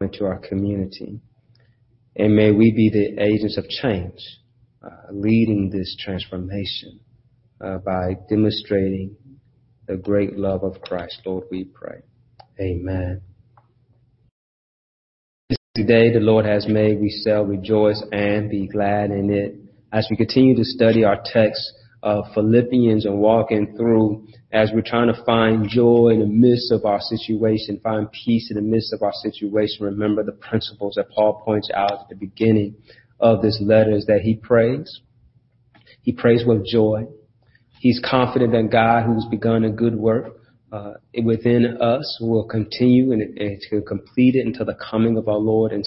into our community. And may we be the agents of change, uh, leading this transformation uh, by demonstrating the great love of Christ. Lord, we pray. Amen. This day the Lord has made, we shall rejoice and be glad in it. As we continue to study our text of Philippians and walking through as we're trying to find joy in the midst of our situation, find peace in the midst of our situation. Remember the principles that Paul points out at the beginning of this letter is that he prays. He prays with joy. He's confident that God who's begun a good work uh, within us will continue and, and to complete it until the coming of our Lord and